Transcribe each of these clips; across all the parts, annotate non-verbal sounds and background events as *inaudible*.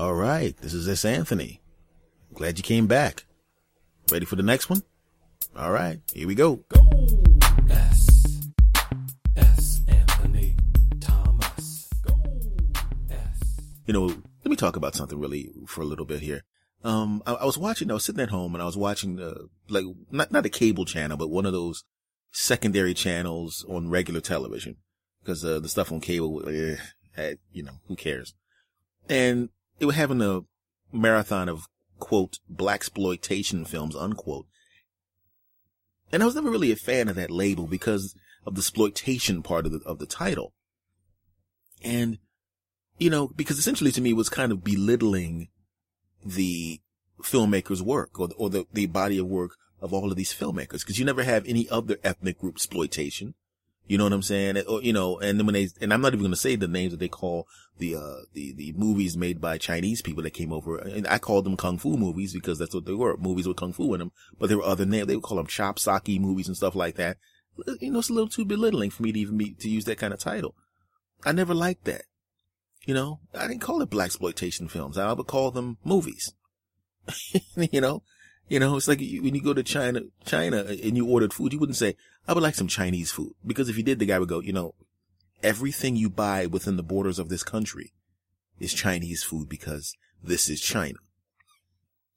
All right, this is S. Anthony. Glad you came back. Ready for the next one? All right, here we go. Go! S. S. Anthony Thomas. Go! S. You know, let me talk about something really for a little bit here. Um, I, I was watching, I was sitting at home and I was watching the, like, not, not a cable channel, but one of those secondary channels on regular television. Cause, uh, the stuff on cable, eh, had, you know, who cares? And they were having a marathon of quote, black exploitation films, unquote. And I was never really a fan of that label because of the exploitation part of the, of the title. And, you know, because essentially to me it was kind of belittling the filmmaker's work or, or the, the body of work of all of these filmmakers. Cause you never have any other ethnic group exploitation. You know what I'm saying? Or, you know, and then when they, and I'm not even going to say the names that they call the, uh, the, the movies made by Chinese people that came over. And I called them Kung Fu movies because that's what they were. Movies with Kung Fu in them. But there were other names. They would call them Chop Socky movies and stuff like that. You know, it's a little too belittling for me to even be, to use that kind of title. I never liked that. You know, I didn't call it black exploitation films. I would call them movies. *laughs* you know, you know, it's like when you go to China, China uh, and you ordered food, you wouldn't say, I would like some Chinese food. Because if you did, the guy would go, you know, everything you buy within the borders of this country is Chinese food because this is China.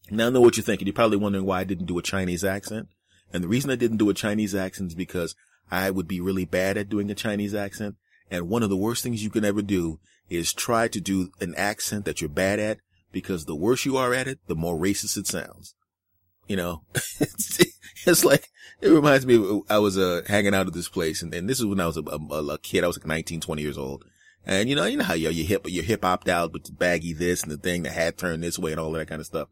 Now I know what you're thinking. You're probably wondering why I didn't do a Chinese accent. And the reason I didn't do a Chinese accent is because I would be really bad at doing a Chinese accent. And one of the worst things you can ever do is try to do an accent that you're bad at because the worse you are at it, the more racist it sounds. You know, *laughs* it's like, it reminds me, of, I was, uh, hanging out at this place and, and this is when I was a, a, a, kid. I was like 19, 20 years old. And you know, you know how you're, you're hip, you're hip hopped out with the baggy this and the thing, the hat turned this way and all that kind of stuff.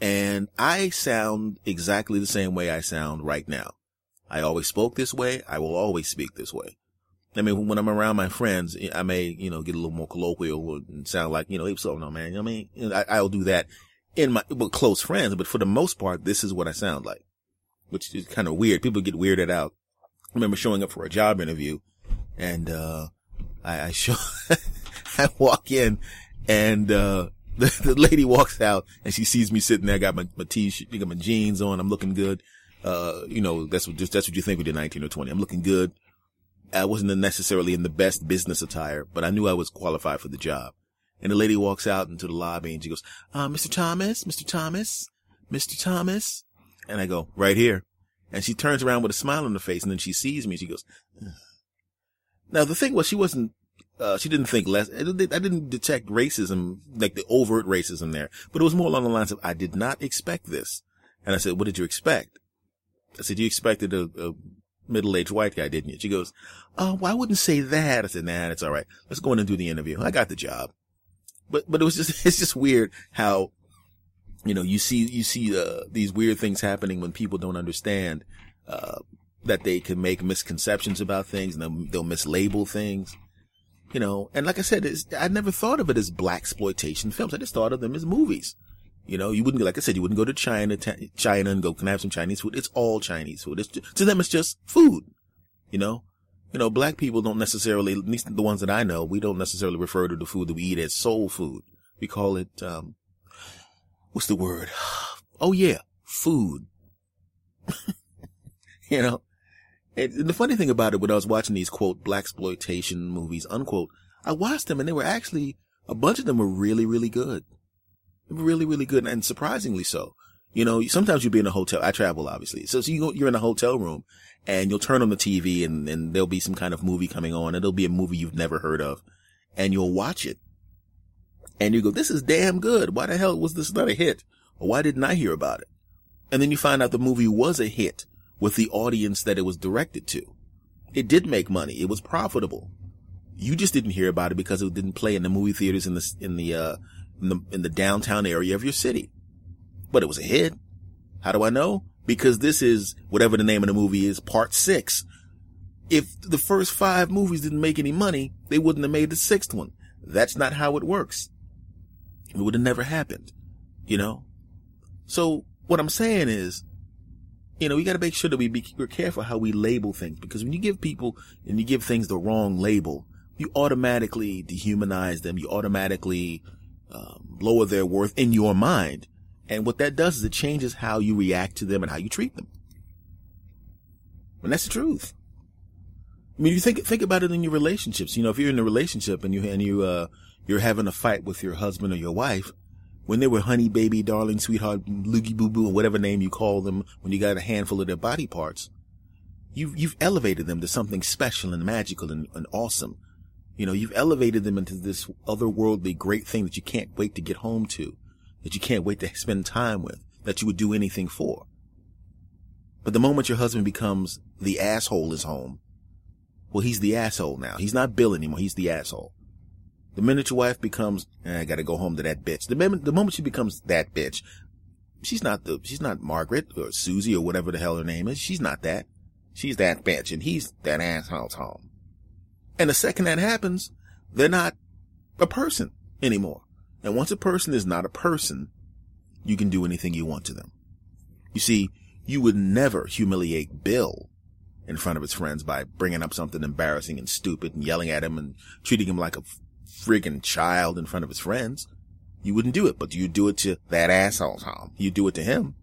And I sound exactly the same way I sound right now. I always spoke this way. I will always speak this way. I mean, when I'm around my friends, I may, you know, get a little more colloquial and sound like, you know, hey, up, no, man? You know I mean, I, I'll do that in my with close friends, but for the most part, this is what I sound like, which is kind of weird. People get weirded out. I remember showing up for a job interview and, uh, I, I show, *laughs* I walk in and, uh, *laughs* the, the lady walks out and she sees me sitting there. I got my, my t-shirt, got my jeans on. I'm looking good. Uh, you know, that's what, just, that's what you think when you're 19 or 20. I'm looking good. I wasn't necessarily in the best business attire, but I knew I was qualified for the job. And the lady walks out into the lobby and she goes, uh, Mr. Thomas, Mr. Thomas, Mr. Thomas. And I go, right here. And she turns around with a smile on her face and then she sees me. and She goes, Ugh. now the thing was she wasn't, uh, she didn't think less. I didn't detect racism, like the overt racism there, but it was more along the lines of, I did not expect this. And I said, what did you expect? I said, you expected a, a middle-aged white guy, didn't you? She goes, oh, well, I wouldn't say that. I said, nah, it's all right. Let's go in and do the interview. I got the job but but it was just *laughs* it's just weird how you know you see you see uh, these weird things happening when people don't understand uh, that they can make misconceptions about things and they'll, they'll mislabel things you know? And like i said i never thought of it as black exploitation films. I just thought of them as movies. You know you wouldn't like i said you wouldn't go to china china and go can i have some chinese food. It's all chinese food. It's to them it's just food you know you know, black people don't necessarily, at least the ones that I know, we don't necessarily refer to the food that we eat as soul food. We call it, um, what's the word? *sighs* Oh yeah, food. *laughs* you know, and the funny thing about it, when I was watching these quote black exploitation movies, unquote, I watched them and they were actually a bunch of them were really, really good, really, really good, and surprisingly so. You know, sometimes you'll be in a hotel. I travel, obviously. So, so you go, you're in a hotel room and you'll turn on the TV and, and there'll be some kind of movie coming on. It'll be a movie you've never heard of and you'll watch it and you go, this is damn good. Why the hell was this not a hit? Or why didn't I hear about it? And then you find out the movie was a hit with the audience that it was directed to. It did make money. It was profitable. You just didn't hear about it because it didn't play in the movie theaters in the, in the, uh, in the, in the downtown area of your city. But it was a hit. How do I know? Because this is whatever the name of the movie is, part six. If the first five movies didn't make any money, they wouldn't have made the sixth one. That's not how it works. It would have never happened, you know? So what I'm saying is, you know, we got to make sure that we be we're careful how we label things because when you give people and you give things the wrong label, you automatically dehumanize them. You automatically um, lower their worth in your mind. And what that does is it changes how you react to them and how you treat them. And that's the truth. I mean, you think, think about it in your relationships. You know, if you're in a relationship and you, and you, uh, you're having a fight with your husband or your wife, when they were honey, baby, darling, sweetheart, loogie boo boo, or whatever name you call them, when you got a handful of their body parts, you've, you've elevated them to something special and magical and, and awesome. You know, you've elevated them into this otherworldly great thing that you can't wait to get home to, that you can't wait to spend time with, that you would do anything for. But the moment your husband becomes the asshole is home, well, he's the asshole now. He's not Bill anymore. He's the asshole. The minute your wife becomes, eh, I gotta go home to that bitch. The moment, the moment she becomes that bitch, she's not the, she's not Margaret or Susie or whatever the hell her name is. She's not that. She's that bitch and he's that asshole's home. And the second that happens, they're not a person anymore. And once a person is not a person, you can do anything you want to them. You see, you would never humiliate Bill in front of his friends by bringing up something embarrassing and stupid and yelling at him and treating him like a friggin' child in front of his friends. You wouldn't do it, but you do it to that asshole, Tom. You do it to him.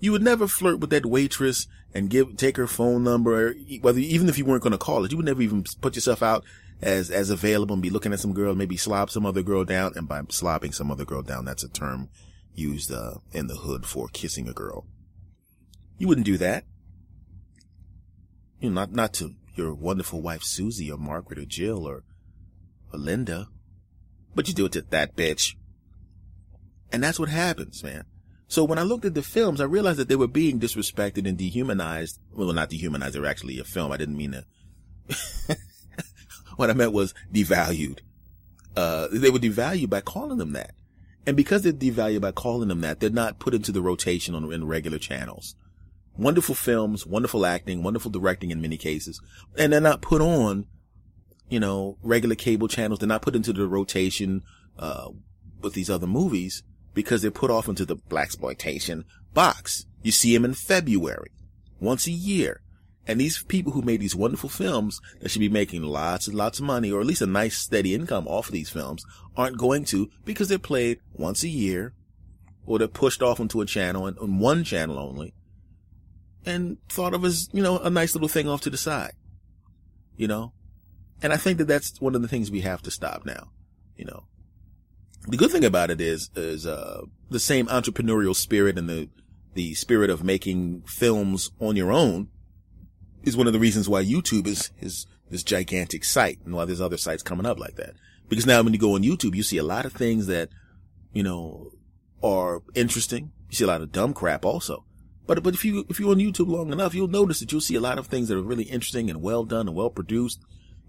You would never flirt with that waitress and give, take her phone number, whether, even if you weren't going to call it, you would never even put yourself out as, as available and be looking at some girl, maybe slob some other girl down. And by slobbing some other girl down, that's a term used, uh, in the hood for kissing a girl. You wouldn't do that. You know, not, not to your wonderful wife, Susie or Margaret or Jill or, or Linda, but you do it to that bitch. And that's what happens, man. So when I looked at the films, I realized that they were being disrespected and dehumanized. Well, not dehumanized. They were actually a film. I didn't mean to. *laughs* what I meant was devalued. Uh, they were devalued by calling them that. And because they're devalued by calling them that, they're not put into the rotation on in regular channels. Wonderful films, wonderful acting, wonderful directing in many cases. And they're not put on, you know, regular cable channels. They're not put into the rotation, uh, with these other movies because they're put off into the black exploitation box. You see them in February, once a year. And these people who made these wonderful films that should be making lots and lots of money, or at least a nice steady income off of these films, aren't going to because they're played once a year, or they're pushed off onto a channel and on one channel only, and thought of as, you know, a nice little thing off to the side. You know? And I think that that's one of the things we have to stop now. You know, the good thing about it is, is, uh, the same entrepreneurial spirit and the, the spirit of making films on your own is one of the reasons why YouTube is, is this gigantic site and why there's other sites coming up like that. Because now when you go on YouTube, you see a lot of things that, you know, are interesting. You see a lot of dumb crap also. But, but if you, if you're on YouTube long enough, you'll notice that you'll see a lot of things that are really interesting and well done and well produced,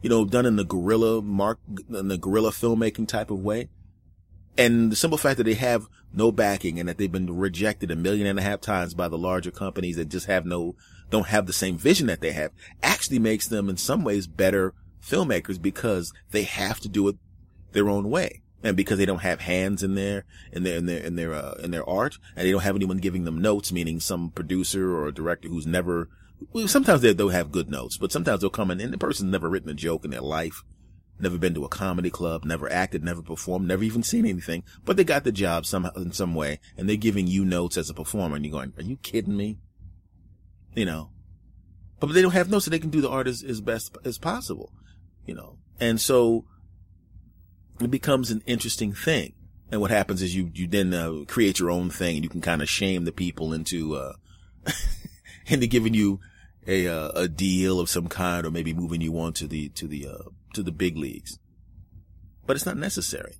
you know, done in the guerrilla mark, in the guerrilla filmmaking type of way. And the simple fact that they have no backing and that they've been rejected a million and a half times by the larger companies that just have no, don't have the same vision that they have actually makes them in some ways better filmmakers because they have to do it their own way. And because they don't have hands in their, in their, in their, in their, uh, in their art and they don't have anyone giving them notes, meaning some producer or a director who's never, well, sometimes they, they'll have good notes, but sometimes they'll come in and the person's never written a joke in their life never been to a comedy club, never acted, never performed, never even seen anything, but they got the job somehow in some way and they're giving you notes as a performer and you're going, are you kidding me? You know, but they don't have notes so they can do the art as, as best as possible, you know, and so it becomes an interesting thing. And what happens is you, you then uh, create your own thing and you can kind of shame the people into, uh, *laughs* into giving you a, uh, a deal of some kind or maybe moving you on to the, to the, uh, to the big leagues. But it's not necessary.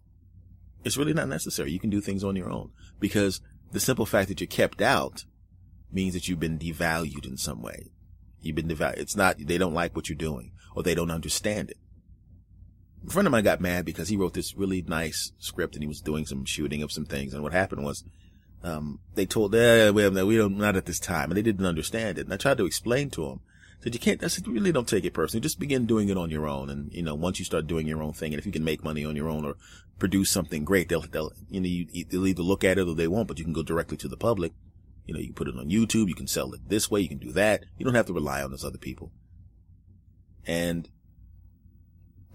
It's really not necessary. You can do things on your own because the simple fact that you're kept out means that you've been devalued in some way. You've been devalued. It's not, they don't like what you're doing or they don't understand it. A friend of mine got mad because he wrote this really nice script and he was doing some shooting of some things. And what happened was, um, they told, eh, we don't, not at this time. And they didn't understand it. And I tried to explain to him said you can't, I said, really don't take it personally. Just begin doing it on your own. And, you know, once you start doing your own thing and if you can make money on your own or produce something great, they'll, they'll, you know, you, they'll either look at it or they won't, but you can go directly to the public. You know, you can put it on YouTube. You can sell it this way. You can do that. You don't have to rely on those other people. And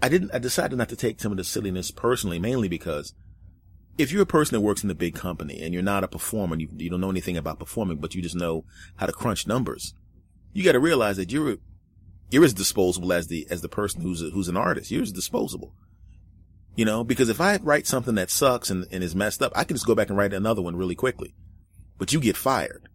I didn't, I decided not to take some of the silliness personally, mainly because if you're a person that works in a big company and you're not a performer, you, you don't know anything about performing, but you just know how to crunch numbers, you got to realize that you're you're as disposable as the as the person who's a, who's an artist. You're as disposable. You know, because if I write something that sucks and, and is messed up, I can just go back and write another one really quickly. But you get fired.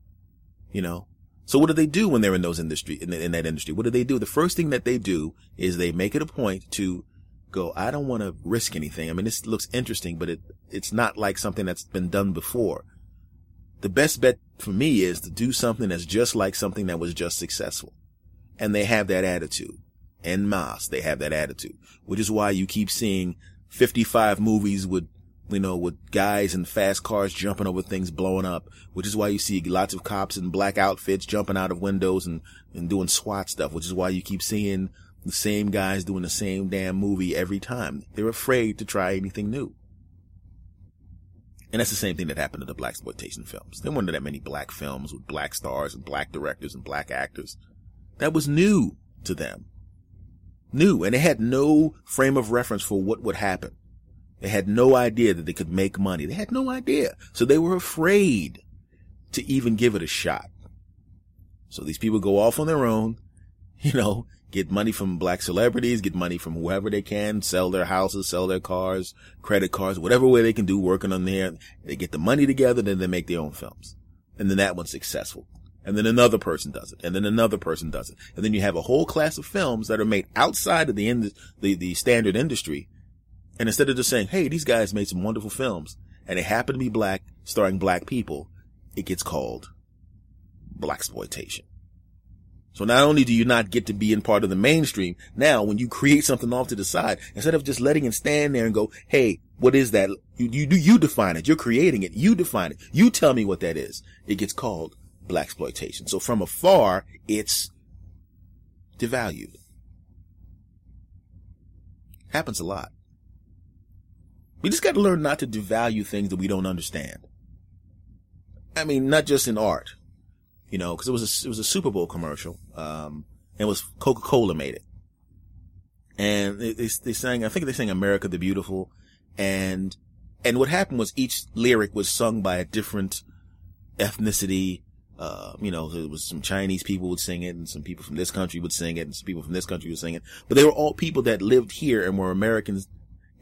You know? So what do they do when they're in those industry, in, in that industry? What do they do? The first thing that they do is they make it a point to go, I don't want to risk anything. I mean, this looks interesting, but it, it's not like something that's been done before. The best bet for me is to do something that's just like something that was just successful. And they have that attitude. En masse, they have that attitude, which is why you keep seeing 55 movies with, you know, with guys in fast cars jumping over things blowing up, which is why you see lots of cops in black outfits jumping out of windows and, and doing SWAT stuff, which is why you keep seeing the same guys doing the same damn movie every time. They're afraid to try anything new. And that's the same thing that happened to the black exploitation films. There weren't that many black films with black stars and black directors and black actors. That was new to them. New. And they had no frame of reference for what would happen. They had no idea that they could make money. They had no idea. So they were afraid to even give it a shot. So these people go off on their own, *laughs* you know, get money from black celebrities, get money from whoever they can, sell their houses, sell their cars, credit cards, whatever way they can do working on there. They get the money together, then they make their own films. And then that one's successful. And then another person does it. And then another person does it. And then you have a whole class of films that are made outside of the, the, the standard industry. And instead of just saying, Hey, these guys made some wonderful films and they happen to be black, starring black people, it gets called black exploitation. So not only do you not get to be in part of the mainstream, now when you create something off to the side, instead of just letting it stand there and go, Hey, what is that? You, you, you define it. You're creating it. You define it. You tell me what that is. It gets called black exploitation. So from afar, it's devalued. Happens a lot. We just got to learn not to devalue things that we don't understand. I mean, not just in art, you know, because it was a, it was a Super Bowl commercial, um, and it was Coca Cola made it, and they, they sang I think they sang America the Beautiful, and and what happened was each lyric was sung by a different ethnicity. Uh, you know, there was some Chinese people would sing it and some people from this country would sing it and some people from this country would sing it. But they were all people that lived here and were Americans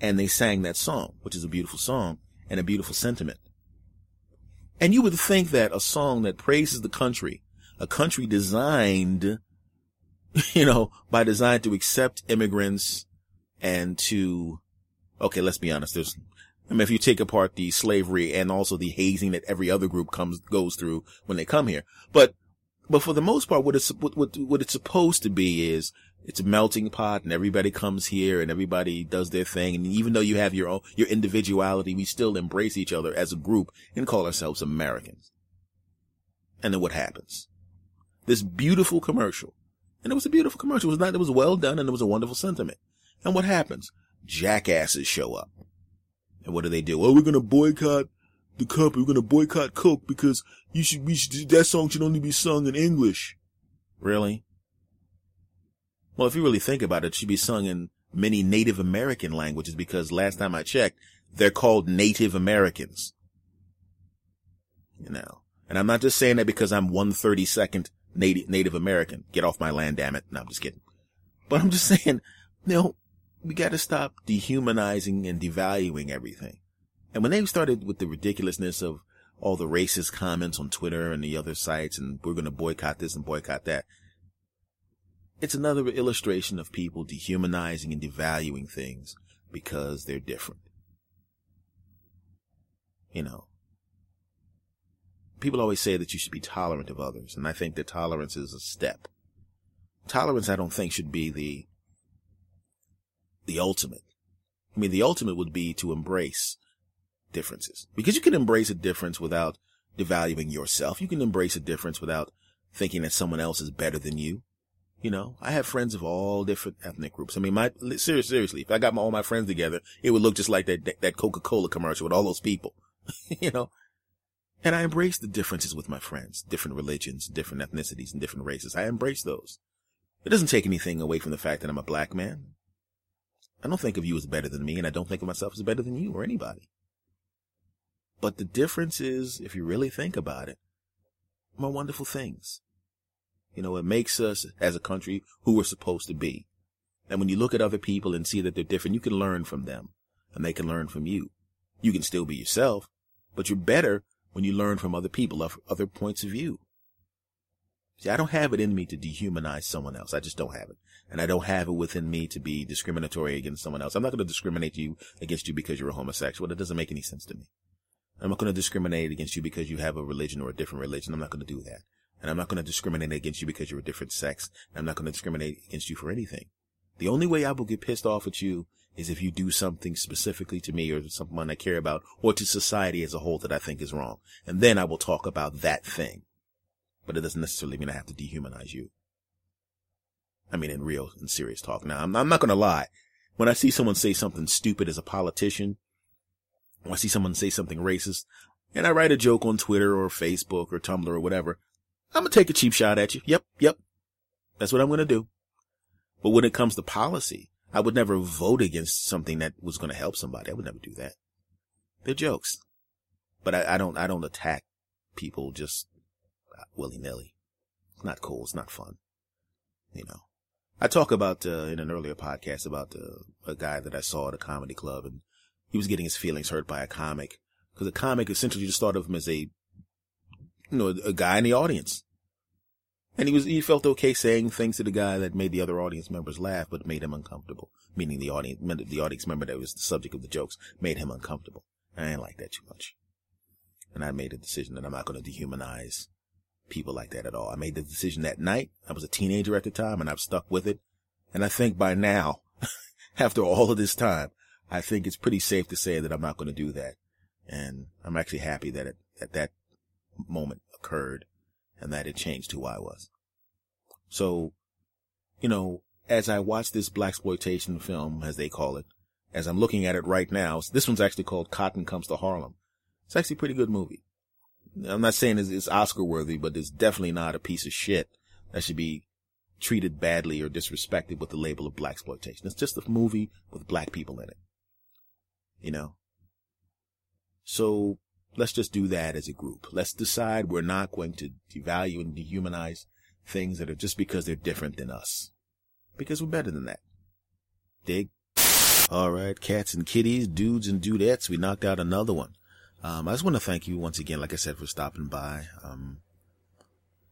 and they sang that song, which is a beautiful song and a beautiful sentiment. And you would think that a song that praises the country, a country designed, *laughs* you know, by design to accept immigrants and to, okay, let's be honest, there's I mean, if you take apart the slavery and also the hazing that every other group comes, goes through when they come here. But, but for the most part, what it's, what, what, what it's supposed to be is it's a melting pot and everybody comes here and everybody does their thing. And even though you have your own, your individuality, we still embrace each other as a group and call ourselves Americans. And then what happens? This beautiful commercial. And it was a beautiful commercial. It was not, it was well done and it was a wonderful sentiment. And what happens? Jackasses show up. And what do they do? Oh, we're gonna boycott the company. We're gonna boycott Coke because you should, we should, that song should only be sung in English. Really? Well, if you really think about it, it should be sung in many Native American languages because last time I checked, they're called Native Americans. You know, and I'm not just saying that because I'm 132nd Native, Native American. Get off my land, damn it. No, I'm just kidding. But I'm just *laughs* saying, you know, we got to stop dehumanizing and devaluing everything. And when they started with the ridiculousness of all the racist comments on Twitter and the other sites, and we're going to boycott this and boycott that, it's another illustration of people dehumanizing and devaluing things because they're different. You know, people always say that you should be tolerant of others, and I think that tolerance is a step. Tolerance, I don't think, should be the the ultimate. I mean, the ultimate would be to embrace differences because you can embrace a difference without devaluing yourself. You can embrace a difference without thinking that someone else is better than you. You know, I have friends of all different ethnic groups. I mean, my, seriously, seriously, if I got my, all my friends together, it would look just like that, that Coca-Cola commercial with all those people, *laughs* you know, and I embrace the differences with my friends, different religions, different ethnicities, and different races. I embrace those. It doesn't take anything away from the fact that I'm a black man. I don't think of you as better than me, and I don't think of myself as better than you or anybody. But the difference is, if you really think about it, more wonderful things. You know, it makes us as a country who we're supposed to be. And when you look at other people and see that they're different, you can learn from them and they can learn from you. You can still be yourself, but you're better when you learn from other people, other points of view. See, I don't have it in me to dehumanize someone else. I just don't have it. And I don't have it within me to be discriminatory against someone else. I'm not going to discriminate you against you because you're a homosexual. That doesn't make any sense to me. I'm not going to discriminate against you because you have a religion or a different religion. I'm not going to do that. And I'm not going to discriminate against you because you're a different sex. I'm not going to discriminate against you for anything. The only way I will get pissed off at you is if you do something specifically to me or someone I care about or to society as a whole that I think is wrong. And then I will talk about that thing. But it doesn't necessarily mean I have to dehumanize you. I mean, in real and serious talk. Now, I'm, I'm not going to lie. When I see someone say something stupid as a politician, when I see someone say something racist, and I write a joke on Twitter or Facebook or Tumblr or whatever, I'm going to take a cheap shot at you. Yep, yep. That's what I'm going to do. But when it comes to policy, I would never vote against something that was going to help somebody. I would never do that. They're jokes. But I, I don't, I don't attack people just willy nilly. It's not cool. It's not fun. You know, I talk about, uh, in an earlier podcast about, uh, a guy that I saw at a comedy club and he was getting his feelings hurt by a comic because a comic essentially just thought of him as a, you know, a guy in the audience. And he was, he felt okay saying things to the guy that made the other audience members laugh, but made him uncomfortable. Meaning the audience, the audience member that was the subject of the jokes made him uncomfortable. I didn't like that too much. And I made a decision that I'm not going to dehumanize people like that at all. I made the decision that night. I was a teenager at the time and I've stuck with it. And I think by now, *laughs* after all of this time, I think it's pretty safe to say that I'm not going to do that. And I'm actually happy that it, that that moment occurred and that it changed who I was. So, you know, as I watch this black exploitation film, as they call it, as I'm looking at it right now, this one's actually called Cotton Comes to Harlem. It's actually a pretty good movie. I'm not saying it's, it's Oscar worthy, but it's definitely not a piece of shit that should be treated badly or disrespected with the label of black exploitation. It's just a movie with black people in it. You know? So let's just do that as a group. Let's decide we're not going to devalue and dehumanize things that are just because they're different than us. Because we're better than that. Dig? Alright, cats and kitties, dudes and dudettes, we knocked out another one. Um, I just want to thank you once again, like I said, for stopping by. Um,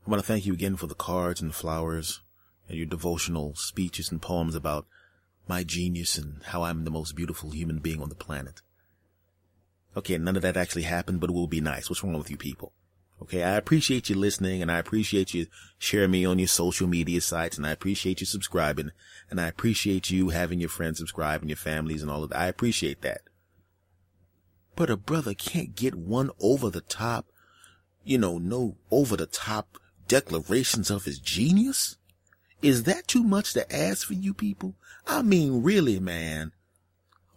I want to thank you again for the cards and the flowers and your devotional speeches and poems about my genius and how I'm the most beautiful human being on the planet. Okay, none of that actually happened, but it will be nice. What's wrong with you people? Okay, I appreciate you listening and I appreciate you sharing me on your social media sites and I appreciate you subscribing and I appreciate you having your friends subscribe and your families and all of that. I appreciate that. But a brother can't get one over the top, you know, no over the top declarations of his genius? Is that too much to ask for you people? I mean, really, man.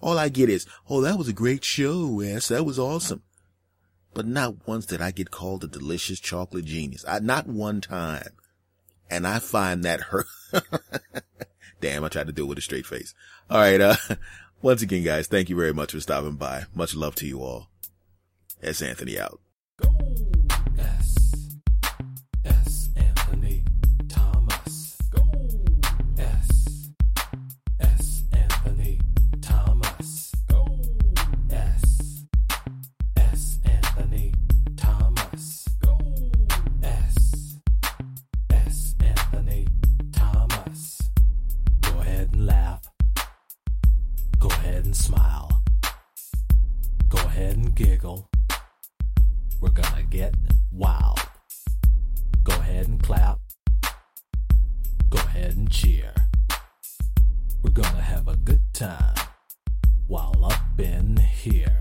All I get is, oh, that was a great show, Wes. That was awesome. But not once did I get called a delicious chocolate genius. I, not one time. And I find that hurt. *laughs* Damn, I tried to do it with a straight face. All right. Uh, *laughs* once again, guys, thank you very much for stopping by. Much love to you all. S. Anthony out. S. giggle. We're gonna get wild. Go ahead and clap. Go ahead and cheer. We're gonna have a good time while up in here.